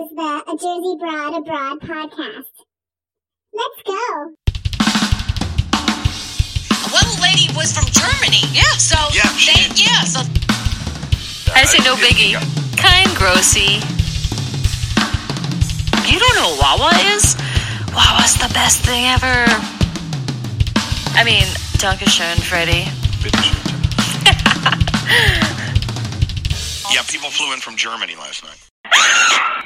is the A Jersey Broad Abroad podcast. Let's go. One lady was from Germany. Yeah. So Yeah, they, did. yeah. So I say no biggie. Kind grossy. You don't know what Wawa is? Wawa's the best thing ever. I mean, Dankeschön, Freddie. Yeah, people flew in from Germany last night.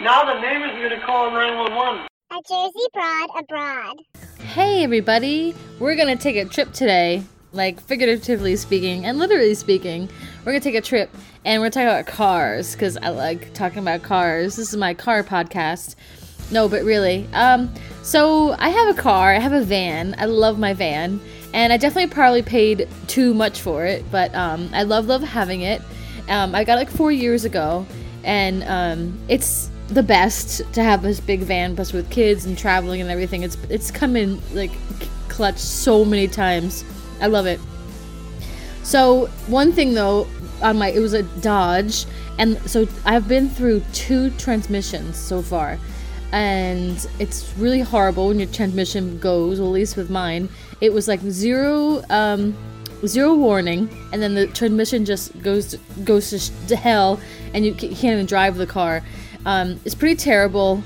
Now the neighbors are going to call 911. A Jersey Broad Abroad. Hey, everybody! We're gonna take a trip today, like figuratively speaking and literally speaking. We're gonna take a trip and we're talking about cars because I like talking about cars. This is my car podcast. No, but really. Um, so I have a car, I have a van. I love my van, and I definitely probably paid too much for it, but um, I love, love having it. Um, I got it like four years ago, and um, it's the best to have this big van, plus with kids and traveling and everything. It's it's come in like clutch so many times. I love it. So one thing though, on my it was a Dodge, and so I've been through two transmissions so far, and it's really horrible when your transmission goes. At least with mine, it was like zero, um, zero warning, and then the transmission just goes to, goes to, sh- to hell, and you ca- can't even drive the car. Um, it's pretty terrible,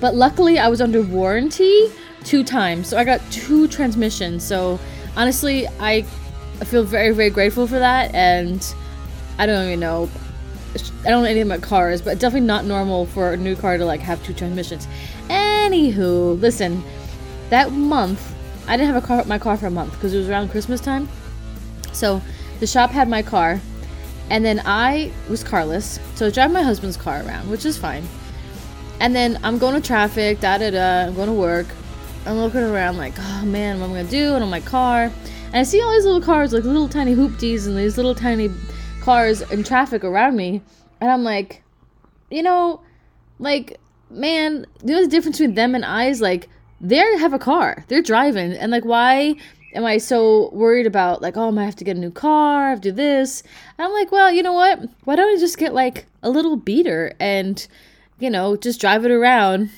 but luckily I was under warranty two times, so I got two transmissions. So honestly, I I feel very, very grateful for that, and I don't even know. I don't know anything about cars, but definitely not normal for a new car to like have two transmissions. Anywho, listen, that month I didn't have a car, my car for a month because it was around Christmas time. So the shop had my car, and then I was carless, so I drive my husband's car around, which is fine. And then I'm going to traffic, da da da. I'm going to work. I'm looking around like, oh man, what am I gonna do? And on my car, and I see all these little cars, like little tiny hoopties, and these little tiny cars in traffic around me, and I'm like, you know, like, man, you know the difference between them and I is like, they have a car, they're driving, and like, why am I so worried about like, oh, I have to get a new car, I have to do this? I'm like, well, you know what? Why don't I just get like a little beater and, you know, just drive it around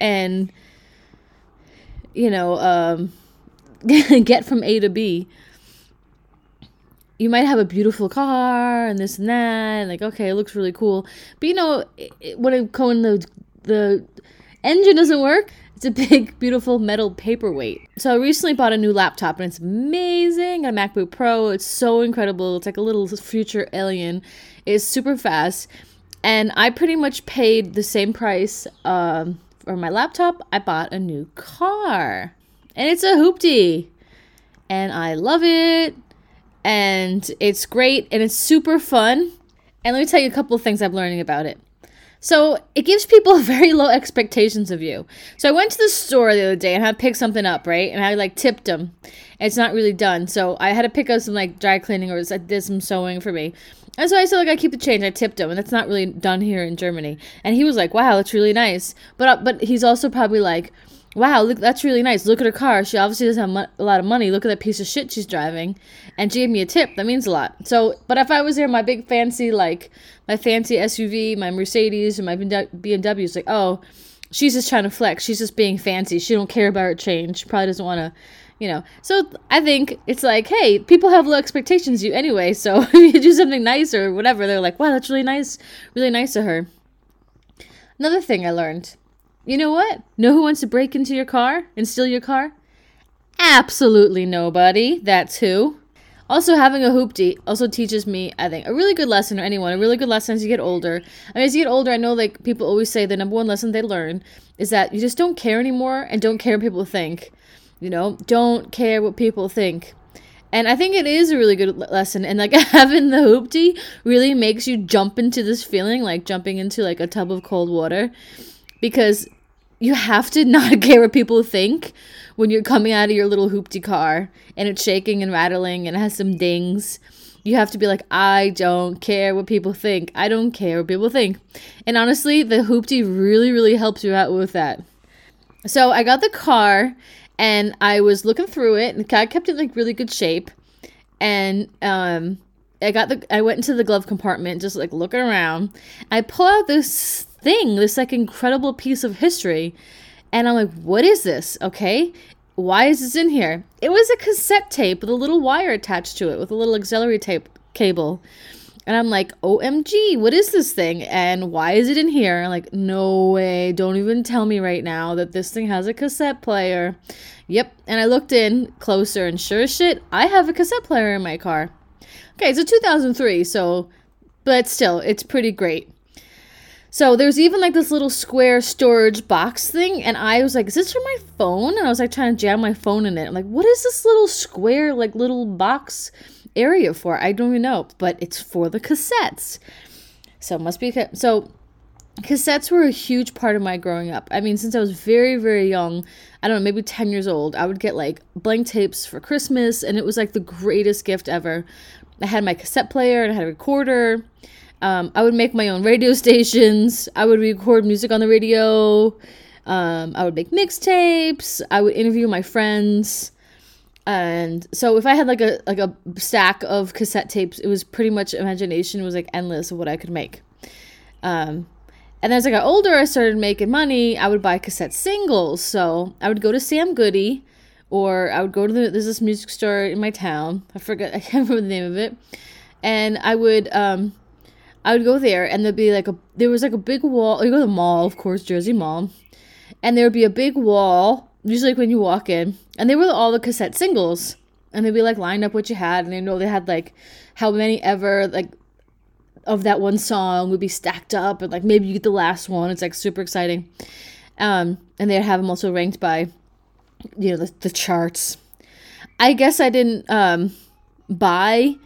and you know, um, get from A to B. You might have a beautiful car and this and that, and like, okay, it looks really cool. But you know, it, it, when, it, when the the engine doesn't work, it's a big, beautiful metal paperweight. So I recently bought a new laptop, and it's amazing. A MacBook Pro. It's so incredible. It's like a little future alien. It's super fast, and I pretty much paid the same price. Um, for my laptop, I bought a new car. And it's a hoopty. And I love it. And it's great and it's super fun. And let me tell you a couple of things I'm learning about it. So it gives people very low expectations of you. So I went to the store the other day and had to pick something up, right? And I like tipped him. It's not really done. So I had to pick up some like dry cleaning or I did some sewing for me. And so I said, like, I keep the change. I tipped him, and that's not really done here in Germany. And he was like, "Wow, that's really nice." But uh, but he's also probably like, "Wow, look, that's really nice. Look at her car. She obviously doesn't have mo- a lot of money. Look at that piece of shit she's driving." And she gave me a tip. That means a lot. So, but if I was there, my big fancy like my fancy SUV, my Mercedes, and my BMW is like, "Oh, she's just trying to flex. She's just being fancy. She don't care about her change. She probably doesn't want to." you know so i think it's like hey people have low expectations you anyway so if you do something nice or whatever they're like wow that's really nice really nice of her another thing i learned you know what? Know who wants to break into your car and steal your car? Absolutely nobody. That's who. Also having a hoopty also teaches me i think a really good lesson or anyone a really good lesson as you get older. I mean, as you get older i know like people always say the number one lesson they learn is that you just don't care anymore and don't care what people think. You know don't care what people think. And i think it is a really good lesson and like having the hoopty really makes you jump into this feeling like jumping into like a tub of cold water because you have to not care what people think when you're coming out of your little hoopty car and it's shaking and rattling and it has some dings you have to be like i don't care what people think i don't care what people think and honestly the hoopty really really helps you out with that so i got the car and I was looking through it, and I kept it like really good shape. And um, I got the I went into the glove compartment, just like looking around. I pull out this thing, this like incredible piece of history. And I'm like, what is this? Okay. Why is this in here? It was a cassette tape with a little wire attached to it with a little auxiliary tape cable. And I'm like, OMG, what is this thing? And why is it in here? I'm like, no way. Don't even tell me right now that this thing has a cassette player. Yep. And I looked in closer, and sure as shit, I have a cassette player in my car. Okay, so 2003, so, but still, it's pretty great. So there's even like this little square storage box thing, and I was like, "Is this for my phone?" And I was like trying to jam my phone in it. I'm like, "What is this little square like little box area for?" I don't even know, but it's for the cassettes. So it must be so. Cassettes were a huge part of my growing up. I mean, since I was very, very young, I don't know, maybe 10 years old, I would get like blank tapes for Christmas, and it was like the greatest gift ever. I had my cassette player and I had a recorder. Um, I would make my own radio stations. I would record music on the radio. Um, I would make mixtapes. I would interview my friends. And so if I had like a like a stack of cassette tapes, it was pretty much imagination was like endless of what I could make. Um, and as I got older, I started making money. I would buy cassette singles. So I would go to Sam Goody, or I would go to the there's this music store in my town. I forget I can't remember the name of it. And I would um I would go there and there'd be like a there was like a big wall. You go to the mall, of course, Jersey Mall, and there would be a big wall. Usually, like when you walk in, and they were all the cassette singles, and they'd be like lined up what you had, and they know they had like how many ever like of that one song would be stacked up, and like maybe you get the last one. It's like super exciting, um, and they'd have them also ranked by you know the, the charts. I guess I didn't um, buy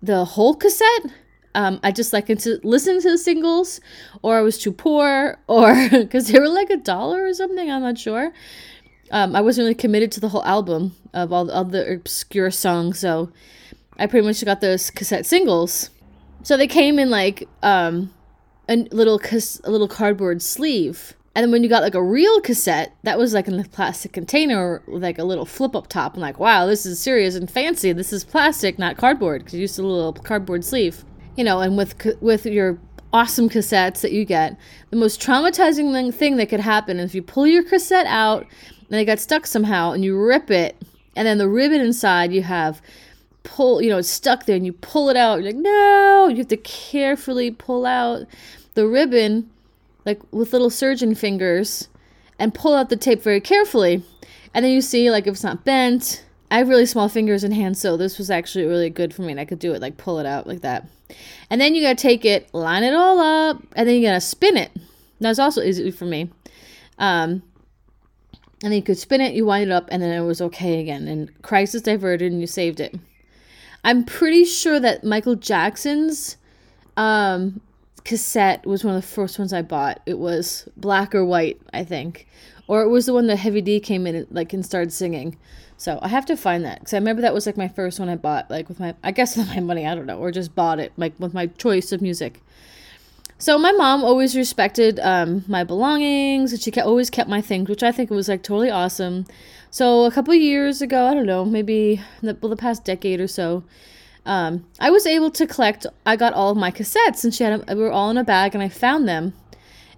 the whole cassette um, I just like to listen to the singles, or I was too poor, or because they were like a dollar or something. I'm not sure. Um, I wasn't really committed to the whole album of all, the obscure songs, so I pretty much got those cassette singles. So they came in like um, a little cas- a little cardboard sleeve. And then when you got like a real cassette, that was like in the plastic container with like a little flip up top. I'm like, wow, this is serious and fancy. This is plastic, not cardboard, because you used a little cardboard sleeve you know, and with with your awesome cassettes that you get, the most traumatizing thing that could happen is if you pull your cassette out and it got stuck somehow and you rip it, and then the ribbon inside you have pull, you know, it's stuck there and you pull it out. You're like, no, you have to carefully pull out the ribbon, like with little surgeon fingers, and pull out the tape very carefully. And then you see, like, if it's not bent, I have really small fingers and hands, so this was actually really good for me, and I could do it like pull it out like that. And then you gotta take it, line it all up, and then you gotta spin it. That's also easy for me. Um, and then you could spin it, you wind it up, and then it was okay again. And crisis diverted, and you saved it. I'm pretty sure that Michael Jackson's um, cassette was one of the first ones I bought. It was black or white, I think, or it was the one that Heavy D came in like and started singing. So I have to find that because I remember that was like my first one I bought, like with my, I guess with my money, I don't know, or just bought it, like with my choice of music. So my mom always respected um, my belongings, and she kept, always kept my things, which I think was like totally awesome. So a couple years ago, I don't know, maybe the, well, the past decade or so, um, I was able to collect. I got all of my cassettes, and she had them, we were all in a bag, and I found them,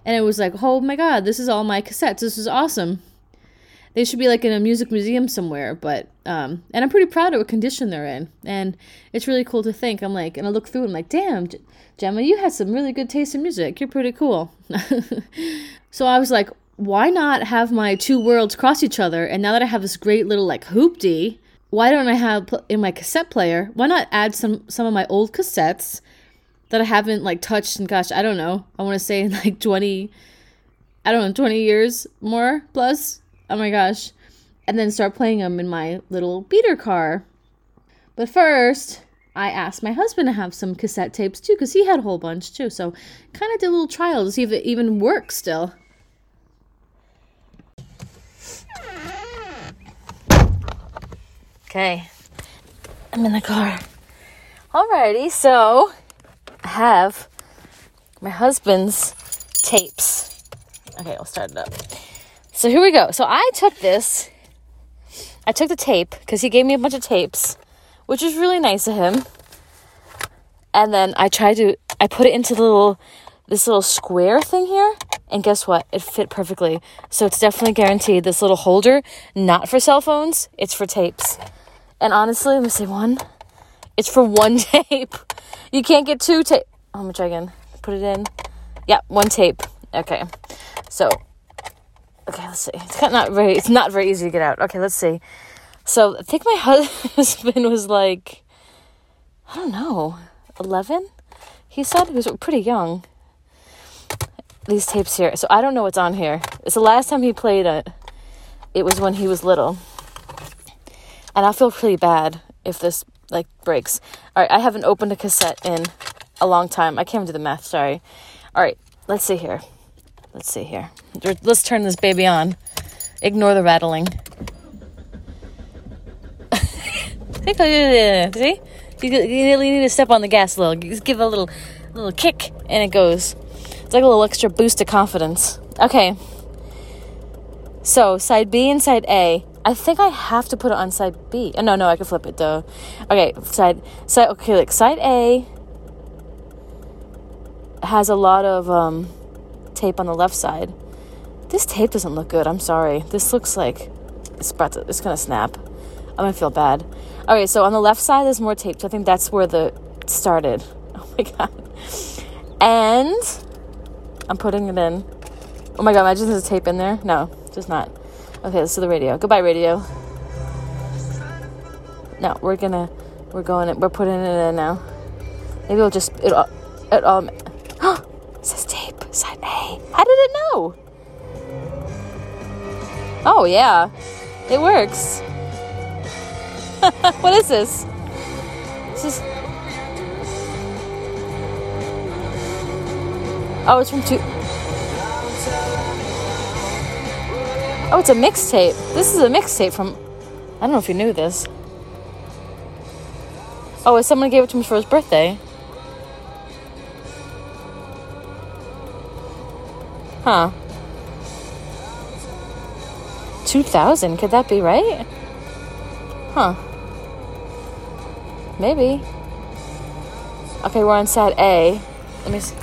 and it was like, oh my god, this is all my cassettes. This is awesome. They should be like in a music museum somewhere, but um, and I'm pretty proud of what condition they're in, and it's really cool to think. I'm like, and I look through, and I'm like, damn, Gemma, you had some really good taste in music. You're pretty cool. so I was like, why not have my two worlds cross each other? And now that I have this great little like hoopty, why don't I have in my cassette player? Why not add some some of my old cassettes that I haven't like touched and gosh, I don't know. I want to say in like 20 I don't know, 20 years more plus Oh my gosh. And then start playing them in my little beater car. But first, I asked my husband to have some cassette tapes too, because he had a whole bunch too. So kind of did a little trial to see if it even works still. Okay. I'm in the car. Alrighty, so I have my husband's tapes. Okay, I'll start it up. So here we go. So I took this, I took the tape because he gave me a bunch of tapes, which was really nice of him. And then I tried to, I put it into the little this little square thing here. And guess what? It fit perfectly. So it's definitely guaranteed. This little holder, not for cell phones, it's for tapes. And honestly, let me say one. It's for one tape. You can't get two tape. Oh, let me try again. Put it in. Yeah, one tape. Okay. So, okay, let's see. It's not very. It's not very easy to get out. Okay, let's see. So I think my husband was like, I don't know, eleven. He said he was pretty young. These tapes here. So I don't know what's on here. It's the last time he played it. It was when he was little. And I feel pretty bad if this like breaks. All right, I haven't opened a cassette in a long time. I can't do the math. Sorry. All right, let's see here. Let's see here. Let's turn this baby on. Ignore the rattling. see? You, you need to step on the gas a little. Just give a little, little kick, and it goes. It's like a little extra boost of confidence. Okay. So side B and side A. I think I have to put it on side B. Oh, no, no, I can flip it though. Okay, side side. Okay, like side A has a lot of um, tape on the left side. This tape doesn't look good. I'm sorry. This looks like it's about to. It's gonna snap. I'm gonna feel bad. All right, so on the left side there's more tape. So I think that's where the started. Oh my god. And I'm putting it in. Oh my god, imagine there's a tape in there. No, just not. Okay, let's do the radio. Goodbye, radio. No, we're gonna, we're going, we're putting it in now. Maybe we'll just, it, it all, oh, it says tape, side A. How did it know? Oh, yeah, it works. what is this? This is, oh, it's from two. Oh, it's a mixtape. This is a mixtape from. I don't know if you knew this. Oh, someone gave it to me for his birthday. Huh. 2000, could that be right? Huh. Maybe. Okay, we're on side A. Let me see.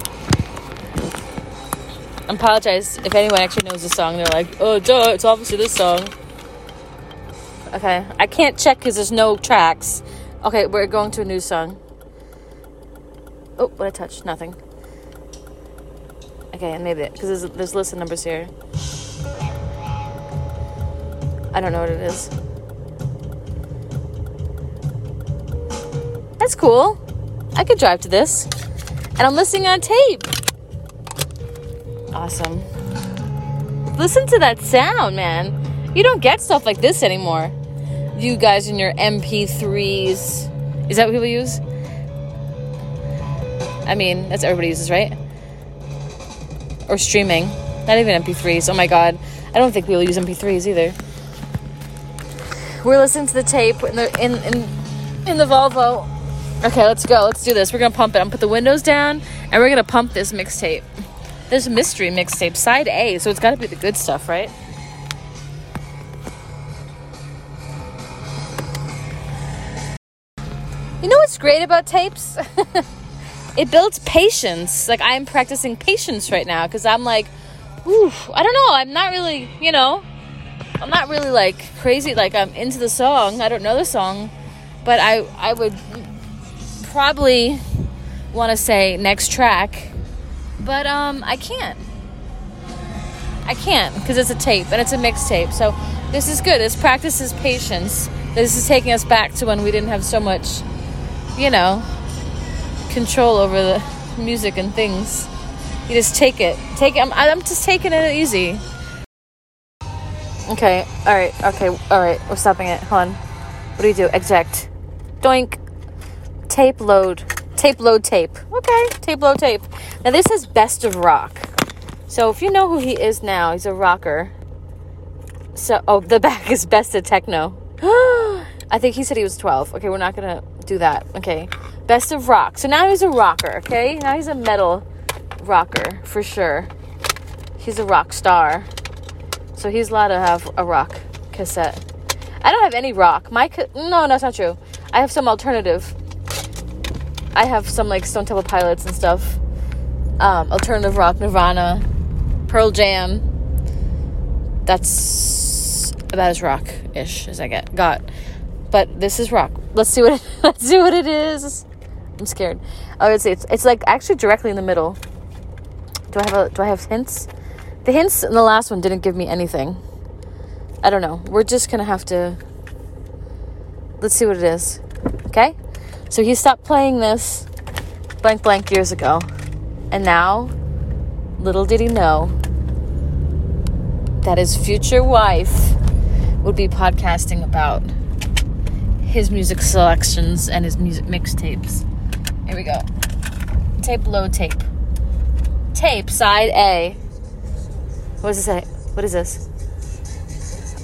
I apologize if anyone actually knows the song. They're like, oh, duh, it's obviously this song. Okay, I can't check because there's no tracks. Okay, we're going to a new song. Oh, what I touched? Nothing. Okay, maybe because there's there's list of numbers here. I don't know what it is. That's cool. I could drive to this, and I'm listening on tape. Awesome. Listen to that sound, man. You don't get stuff like this anymore. You guys in your MP3s. Is that what people use? I mean, that's what everybody uses, right? Or streaming. Not even MP3s. Oh my god. I don't think we'll use MP3s either. We're listening to the tape in the in in, in the Volvo. Okay, let's go. Let's do this. We're gonna pump it. I'm gonna put the windows down and we're gonna pump this mixtape. This mystery mixtape, side A, so it's got to be the good stuff, right? You know what's great about tapes? it builds patience. Like I'm practicing patience right now because I'm like, ooh, I don't know. I'm not really, you know, I'm not really like crazy. Like I'm into the song. I don't know the song, but I I would probably want to say next track but um, I can't. I can't because it's a tape and it's a mixtape. So this is good. This practices patience. This is taking us back to when we didn't have so much, you know, control over the music and things. You just take it. Take it. I'm, I'm just taking it easy. Okay. All right. Okay. All right. We're stopping it. Hold on. What do we do? Eject. Doink. Tape load tape load tape. Okay, tape load tape. Now this is Best of Rock. So if you know who he is now, he's a rocker. So oh, the back is Best of Techno. I think he said he was 12. Okay, we're not gonna do that. Okay, Best of Rock. So now he's a rocker. Okay, now he's a metal rocker for sure. He's a rock star. So he's allowed to have a rock cassette. I don't have any rock. My ca- no, that's not true. I have some alternative I have some like Stone Temple Pilots and stuff. um, alternative rock, Nirvana, Pearl Jam. That's about as rock ish as I get got. But this is rock. Let's see what it, let's see what it is. I'm scared. Oh, it's it's it's like actually directly in the middle. Do I have a do I have hints? The hints in the last one didn't give me anything. I don't know. We're just gonna have to. Let's see what it is. Okay? So he stopped playing this blank blank years ago. And now, little did he know that his future wife would be podcasting about his music selections and his music mixtapes. Here we go. Tape low tape. Tape side A. What does it say? What is this?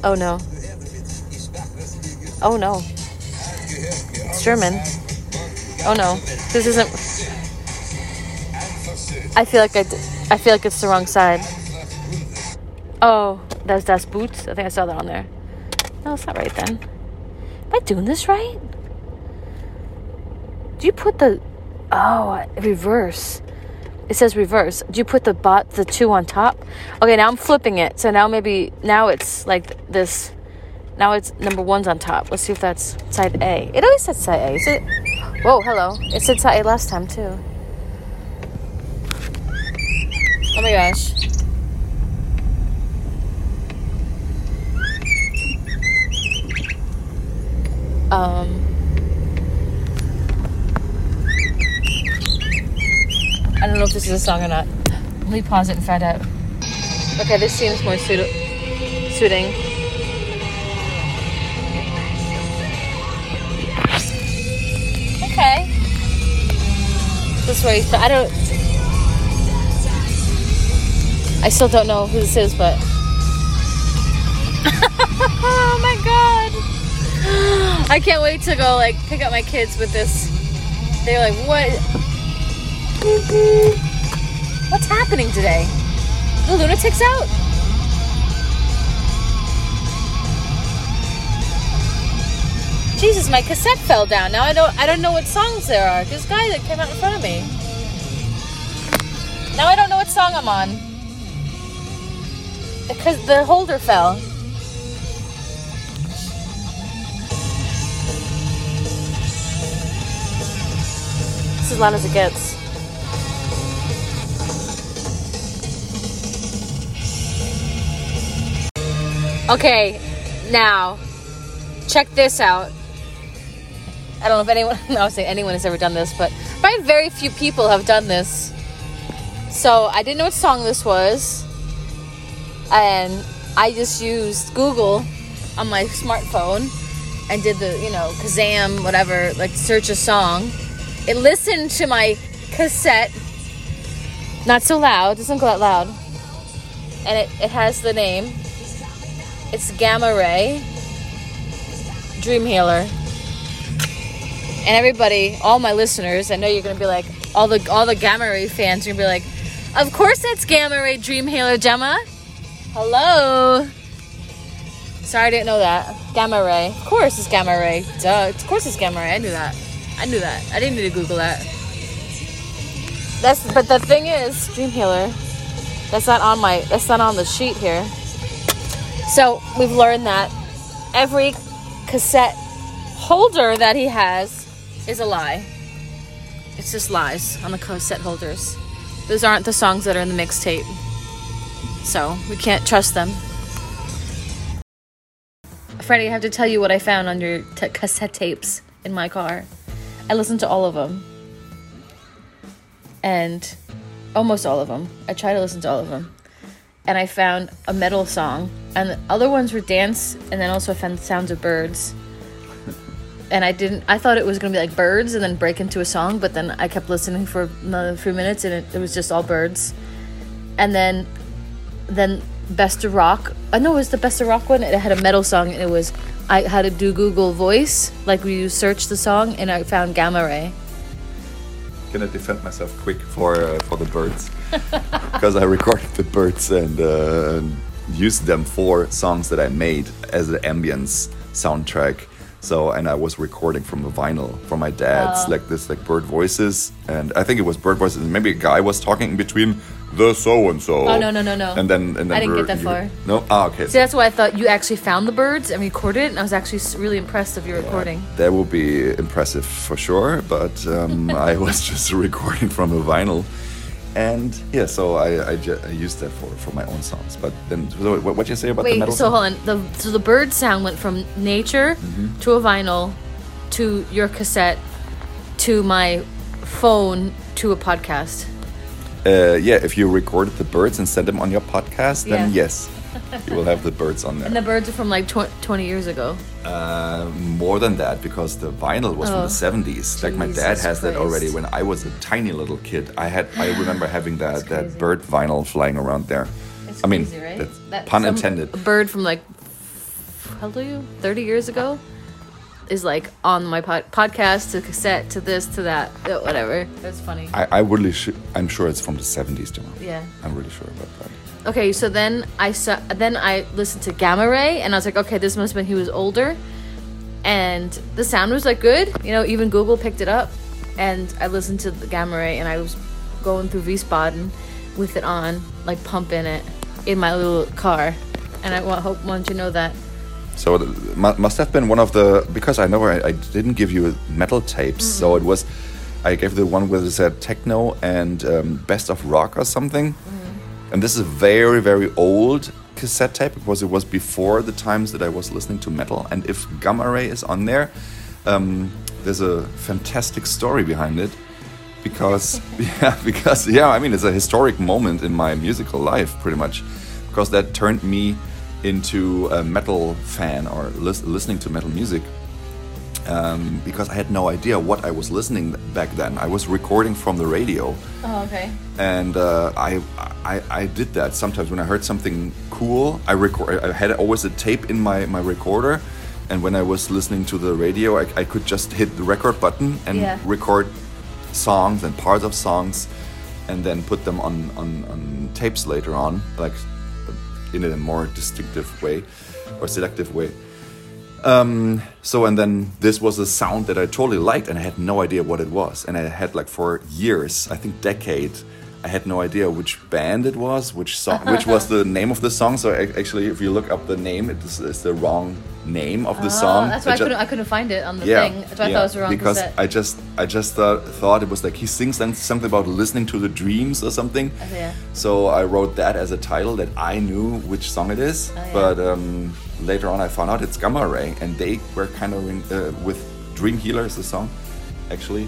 Oh no. Oh no. It's German. Oh no. This isn't. I feel like I, d- I feel like it's the wrong side. Oh, that's Das boots. I think I saw that on there. No, it's not right then. Am I doing this right? Do you put the oh reverse? It says reverse. Do you put the bot the two on top? Okay, now I'm flipping it. So now maybe now it's like this. Now it's number one's on top. Let's see if that's side A. It always said side A. Is it? Whoa, hello. It said side A last time too. Oh my gosh. Um. I don't know if this is a song or not. Let me pause it and find out. Okay, this seems more suit- suiting. Okay. This way, I don't. I still don't know who this is, but. oh my god! I can't wait to go like pick up my kids with this. They're like, what? What's happening today? The lunatics out? Jesus, my cassette fell down. Now I don't I don't know what songs there are. This guy that came out in front of me. Now I don't know what song I'm on. Because the holder fell. It's as loud as it gets. Okay, now check this out. I don't know if anyone, I would say anyone has ever done this, but probably very few people have done this. So I didn't know what song this was, and I just used Google on my smartphone and did the, you know, Shazam, whatever, like search a song. It listened to my cassette, not so loud, doesn't go that loud, and it, it has the name. It's Gamma Ray Dream Healer. And everybody, all my listeners, I know you're gonna be like, all the all the Gamma Ray fans are gonna be like, of course that's Gamma Ray Dream Healer, Gemma. Hello. Sorry, I didn't know that. Gamma Ray. Of course it's Gamma Ray. Duh. Of course it's Gamma Ray. I knew that. I knew that. I didn't need to Google that. That's but the thing is, Dream Healer. That's not on my. That's not on the sheet here. So we've learned that every cassette holder that he has is a lie. It's just lies on the cassette holders. Those aren't the songs that are in the mixtape. So we can't trust them. Freddie, I have to tell you what I found on your t- cassette tapes in my car. I listened to all of them. And almost all of them. I try to listen to all of them. And I found a metal song. And the other ones were dance. And then also I found Sounds of Birds. And I didn't, I thought it was to be like birds and then break into a song. But then I kept listening for another few minutes and it, it was just all birds. And then, then Best of Rock. I know it was the Best of Rock one. It had a metal song and it was, I had to do Google Voice. Like we searched the song and I found Gamma Ray. gonna defend myself quick for uh, for the birds because I recorded the birds and uh, used them for songs that I made as the ambience soundtrack So and I was recording from a vinyl from my dad's, Oh. like this like bird voices, and I think it was bird voices. And maybe a guy was talking in between the so and so. Oh, no, no, no, no. And then and then I didn't get that you- far. No, ah, okay. See, that's why I thought you actually found the birds and recorded it, and I was actually really impressed of your recording. That will be impressive for sure, but um, I was just recording from a vinyl. And yeah, so I, I, ju- I used that for, for my own songs. But then, so what what you say about the Wait, metal? so hold on. The so the bird sound went from nature Mm-hmm. to a vinyl to your cassette to my phone to a podcast. Uh, yeah, if you recorded the birds and sent them on your podcast, then Yeah. yes, you will have the birds on there. And the birds are from like tw- 20 years ago. Uh, more than that, because the vinyl was from Oh, the seventies. Like my dad Jesus has that already. When I was a tiny little kid, I had I remember having that that bird vinyl flying around there. It's I mean, crazy, right? that's That pun some intended. bird from like how old are you? 30 years ago is like on my pod- podcast to cassette to this to that uh, whatever. That's funny. I, I really sh- I'm sure it's from the seventies, Jamal. Yeah. I'm really sure about that. Okay, so then I saw, then I listened to Gamma Ray, and I was like, okay, this must have been he was older, and the sound was like good. You know, even Google picked it up, and I listened to the Gamma Ray, and I was going through Wiesbaden with it on, like pumping it in my little car, and I wa- hope want you to know that. So it must have been one of the because I know I, I didn't give you metal tapes, so it was I gave the one where it said techno and um, best of rock or something, and this is a very very old cassette tape. Because it was before the times that I was listening to metal. And if Gamma Ray is on there, um, there's a fantastic story behind it because yeah because yeah I mean it's a historic moment in my musical life pretty much. Because that turned me into a metal fan or lis- listening to metal music um, because I had no idea what I was listening back then. I was recording from the radio, Oh, okay. and uh, I, I I did that sometimes when I heard something cool. I record. I had always a tape in my my recorder, and when I was listening to the radio, I, I could just hit the record button and Yeah. record songs and parts of songs, and then put them on on, on tapes later on, like in a more distinctive way or selective way. Um, so and then this was a sound that I totally liked and I had no idea what it was. And I had like for years, I think decade, I had no idea which band it was, which song, which was the name of the song. So ac- actually, if you look up the name, it is, it's the wrong name of the song. Oh, that's why I, ju- couldn't I couldn't find it on the yeah, thing. That's why I yeah, thought it was wrong because cassette. I just I just thought, thought it was like he sings something about listening to the dreams or something. Oh, yeah. So I wrote that as a title that I knew which song it is. Oh, yeah. But um, later on I found out it's Gamma Ray, and they were kind of in, uh, with Dream Healer is the song, actually,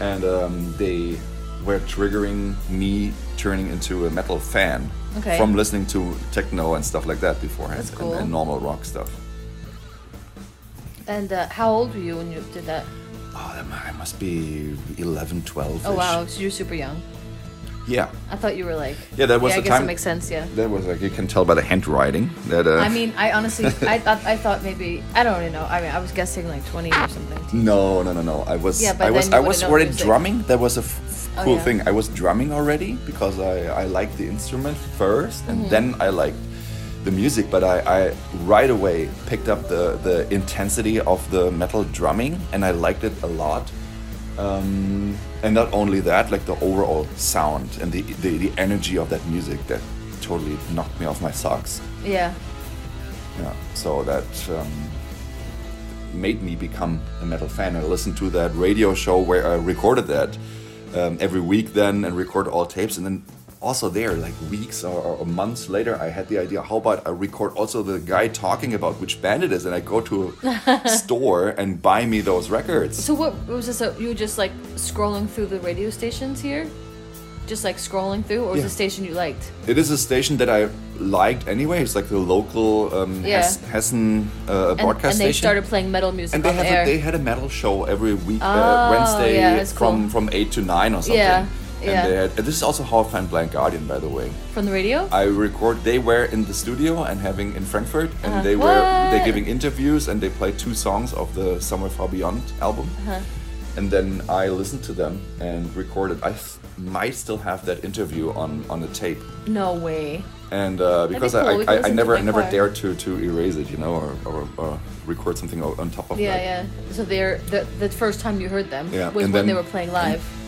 and um, they were triggering me turning into a metal fan Okay. from listening to techno and stuff like that beforehand That's and- cool. and normal rock stuff. and uh, how old were you when you did that? Oh, that I must be 11, 12. Oh wow, so you're super young. Yeah. I thought you were like. Yeah, that was yeah, I the guess time- it makes sense. Yeah. That was like, you can tell by the handwriting that. Uh, I mean, I honestly, I thought, I thought maybe, I don't really know. I mean, I was guessing like 20 or something. No, no, no, no. I was, Yeah, but I was, I was already drumming. That was a f- Oh, cool yeah. thing. I was drumming already because I, I liked the instrument first, and Mm-hmm. then I liked the music. But I, I right away picked up the the intensity of the metal drumming, and I liked it a lot. Um, and not only that, like the overall sound and the, the the energy of that music that totally knocked me off my socks. Yeah. Yeah, so that um, made me become a metal fan. I listened to that radio show where I recorded that um, every week then and record all tapes. And then also there, like weeks or, or months later, I had the idea, how about I record also the guy talking about which band it is? And I go to a store and buy me those records. So what was this? A, you were just like scrolling through the radio stations here? Just like scrolling through, or was Yeah. it a station you liked? It is a station that I liked anyway. It's like the local um, Yeah. Hess- Hessen uh, And, broadcast and they station. started playing metal music And they the a, they had a metal show every week, Oh, uh, Wednesday yeah, from cool. from eight to nine or something. Yeah, And yeah. they had, and this is also how I found Blind Guardian, by the way. From the radio? I record. They were in the studio and having in Frankfurt, and Uh-huh. they were they What? giving interviews and they played two songs of the Somewhere Far Beyond album. Uh-huh. And then I listened to them and recorded. I th- might still have that interview on on a tape. No way. and uh, because cool. We I, I, I never never car. dared to to erase it, you know, or, or, or record something on top of it. Yeah, that. yeah. So they're the, the first time you heard them Yeah, was and when they were playing live. In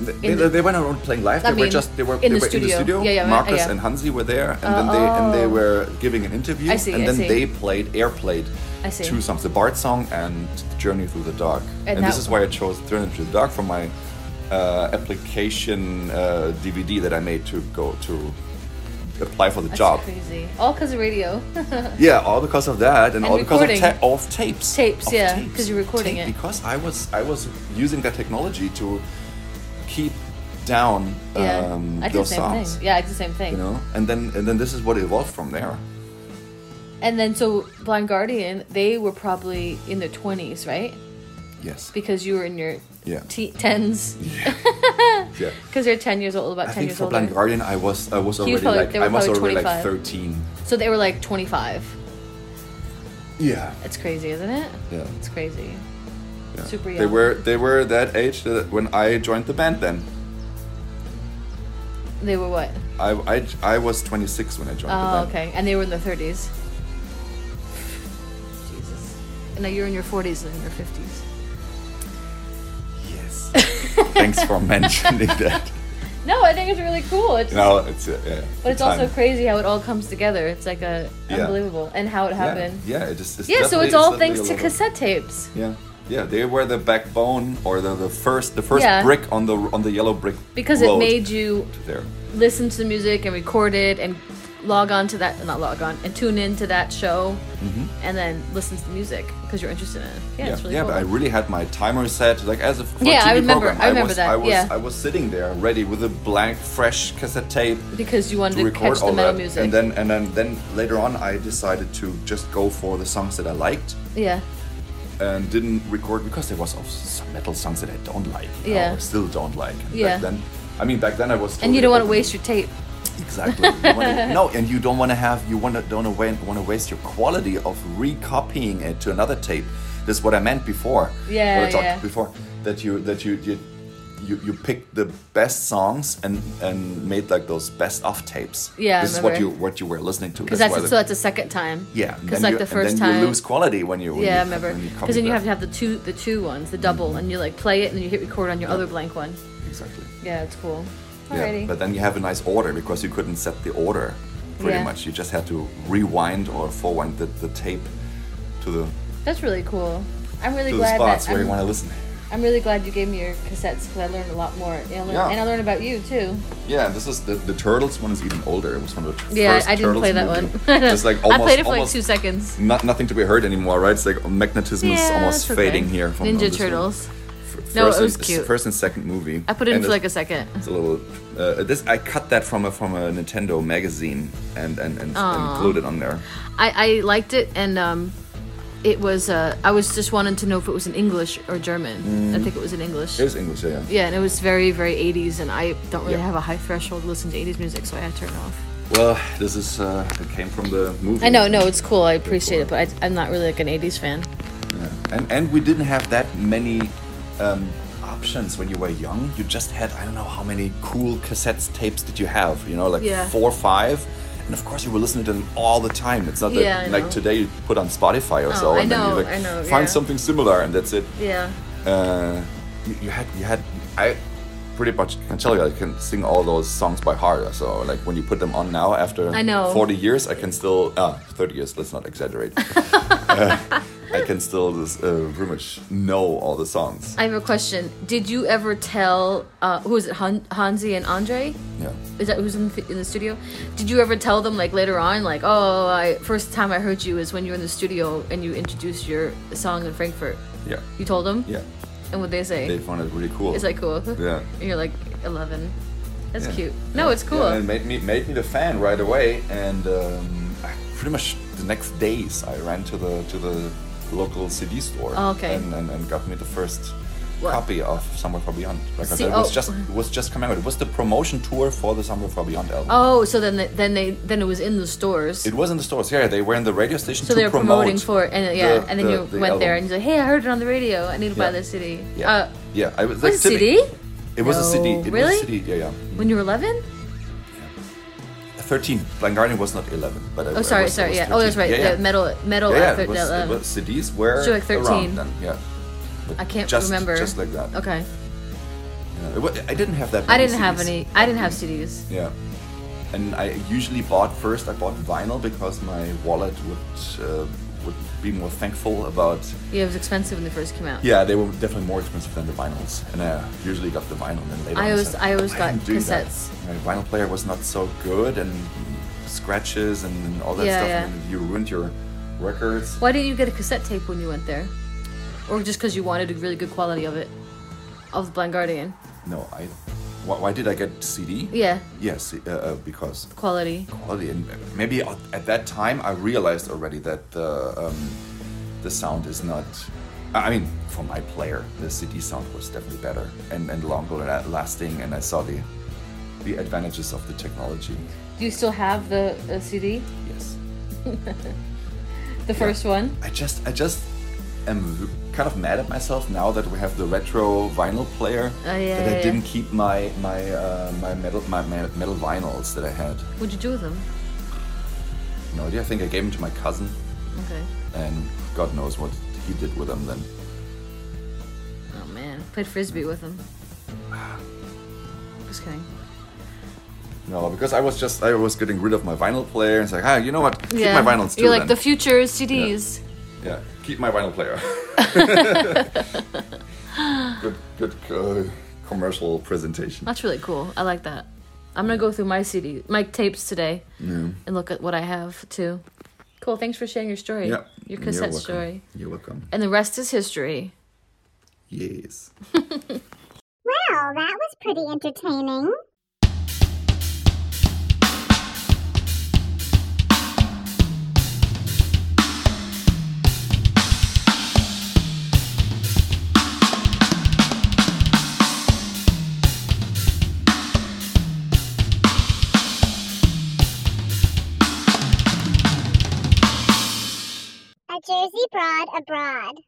they, the- they weren't around playing live. I They were just they were in they the were in the studio. studio. Yeah, yeah, Marcus yeah. and Hansi were there, and then they and they oh. were giving an interview, I see, and then they played air played two songs, the Bard song and Journey Through the Dark. And And, this is why I chose Journey Through the Dark for my uh, application uh, DVD that I made to go to apply for the That's job. crazy. All because of radio. Yeah, all because of that, and, And all because of, ta- of tapes. Tapes, Of yeah, tapes. 'cause you're recording Tape, it. Because I was I was using that technology to keep down yeah. um, I did the those same songs. thing. Yeah, I did the same thing. You know, and then and then this is what evolved from there. And then so Blind Guardian, they were probably in their twenties, right? Yes. Because you were in your Yeah. te- tens. Yeah. Because they're ten years old, about I ten think years for older. Blind Guardian, I was I was already was probably- like I was already like thirteen. So they were like twenty five. Yeah. It's crazy, isn't it? Yeah. It's crazy. Yeah. Super They were they were that age that when I joined the band. Then They were what? I I, I was 26 when I joined the Oh, band. okay. And they were in their thirties. Jesus. And now you're in your forties and in your fifties. Yes. Thanks for mentioning that. No, I think it's really cool. It's No, it's uh, yeah. but it's the also crazy how it all comes together. It's like a Yeah. unbelievable and how it happened. Yeah, it just, it's Yeah, so it's all thanks to cassette tapes Yeah, yeah, they were the backbone or the, the first the first Yeah. brick on the on the yellow brick because it made you there. listen to the music and record it and log on to that not log on and tune in to that show and then listen to the music because you're interested in it. Yeah, Mm-hmm. Yeah, it's really yeah, cool. but I really had my timer set like as a for Yeah, I remember- program. I remember was, that, I was, yeah. I was sitting there ready with a blank, fresh cassette tape because you wanted to to, record catch the all metal that, music. and then and then then later on I decided to just go for the songs that I liked yeah, and didn't record because there was some metal songs that I don't like. Yeah. or still don't like. And Yeah. Back then, I mean, back then I was. and you don't want to waste your tape. Exactly. Wanna- no, and you don't want to have you want to don't want to waste your quality of recopying it to another tape. This is what I meant before. Yeah, What I talked yeah. before that you that you you you, you picked the best songs and and made like those best of tapes. Yeah, This is what you what you were listening to. Because That's that's so the- that's the second time. yeah. Because like you- the first and then time. you lose quality when you when yeah, I you, remember. Because then you have to have the two the two ones, the double, and you like play it and then you hit record on your other blank one. exactly. Yeah, it's cool. Yeah, but then you have a nice order because you couldn't set the order pretty Yeah. much. You just had to rewind or forward the, the tape to the That's really cool. I'm really to the glad spots that where I'm, you want to listen. I'm really glad you gave me your cassettes because I learned a lot more. And I learned, Yeah. and I learned about you too. Yeah, this is the, the Turtles one is even older. It was one of the Yeah, first I didn't Turtles play that movie. one. It's like I almost, played it for like two seconds. Not, nothing to be heard anymore, right? It's like magnetism is almost okay. fading here. From Ninja. Turtles. F- No, first it was and, cute. First and second movie. I put it in for like a second. It's a little. Uh, this I cut that from a from a Nintendo magazine and and, and, and Aw. glued it on there. I, I liked it and um, it was uh, I was just wanting to know if it was in English or German. I think it was in English. Mm. It was English, yeah. yeah, and it was very very 80s, and I don't really Yeah. have a high threshold to listen to 80s music, so I had to turn it off. Well, this is uh, it came from the movie. I know, no, it's cool. I appreciate it, but I, I'm not really like an 80s fan. Yeah. And and we didn't have that many um, options when you were young. You just had I don't know how many cool cassettes tapes did you have? You know, like Yeah. four or five. And of course, you were listening to them all the time. It's not that Yeah, like know. today you put on Spotify or Oh, so, and then you like know, find yeah. something similar, and that's it. Yeah. Uh, you, you had you had I pretty much can tell you I can sing all those songs by heart. So like when you put them on now after I know. 40 years, I can still uh, 30 years. Let's not exaggerate. Uh, I can still just, uh, pretty much know all the songs. I have a question. Did you ever tell uh, who was it, Han- Hansi and Andre? Yeah. Is that who's in the, in the studio? Did you ever tell them like later on, like, oh, I first time I heard you is when you were in the studio and you introduced your song in Frankfurt? Yeah. You told them? Yeah. And what they say? They found it really cool. Is that cool? Yeah. And you're like 11. That's Yeah. cute. No, it's cool. Yeah, and it made me made me the fan right away, and um, pretty much the next days I ran to the to the local CD store. Oh, okay. And, and, and got me the first What? copy of Somewhere Far Beyond record. See- it was oh. just it was just coming out. It was the promotion tour for the Somewhere Far Beyond album. oh, so then they, then they then it was in the stores. It was in the stores. Yeah, they were in the radio station so they were promoting for and yeah, the- and then the- you the went there and you said, "Hey, I heard it on the radio. I need to buy Yeah. this CD." Yeah, Uh, yeah. I was was it CD? It was a CD. It really? was a CD. Yeah, yeah. When you were 11? The 13. Blind Guardian was not 11, but I, Oh, I sorry, was, sorry. was Yeah. Oh, that's 13. right. Yeah, yeah. The metal, metal. yeah, yeah, thir- it was, uh, it was CDs were So, like, 13. around then, yeah. But I can't just, remember. Just like that. Okay. Yeah, I didn't have that. I didn't have any. I didn't have CDs. Yeah. And I usually bought first. I bought vinyl because my wallet would uh, would be more thankful about. Yeah, it was expensive when they first came out. Yeah, they were definitely more expensive than the vinyls, and I usually got the vinyl. And then later I always- said, I always got didn't that." cassettes. My vinyl player was not so good, and scratches and, and all that Yeah, stuff. yeah. And you ruined your records. Why didn't you get a cassette tape when you went there? Or just because you wanted a really good quality of it? Of the Blind Guardian? No, I. Why, why did I get CD? Yeah, Yes, uh, uh, because quality. quality and maybe at at that time I realized already that the um, the sound is not I mean for my player the CD sound was definitely better and, and longer lasting and I saw the the advantages of the technology Do you still have the, the CD? yes The first one? I just I just am kind of mad at myself now that we have the retro vinyl player Oh, yeah, that I yeah. didn't keep my my uh, my metal my, my metal vinyls that I had What'd you do with them? no idea I think I gave them to my cousin Okay. and God knows what he did with them then. Oh man. Played frisbee with them. Just kidding. No, because I was just I was getting rid of my vinyl player. And it's like, ah, you know what? Keep yeah. my vinyls too. You're like then. the future CDs. yeah, keep my vinyl player. good, good uh, commercial presentation. That's really cool. I like that. I'm gonna go through my CD, my tapes today, and look at what I have too. Cool. Thanks for sharing your story. Yeah, Your you're cassette story. You're welcome. And the rest is history. Yes. Well, that was pretty entertaining. Jersey Broad Abroad.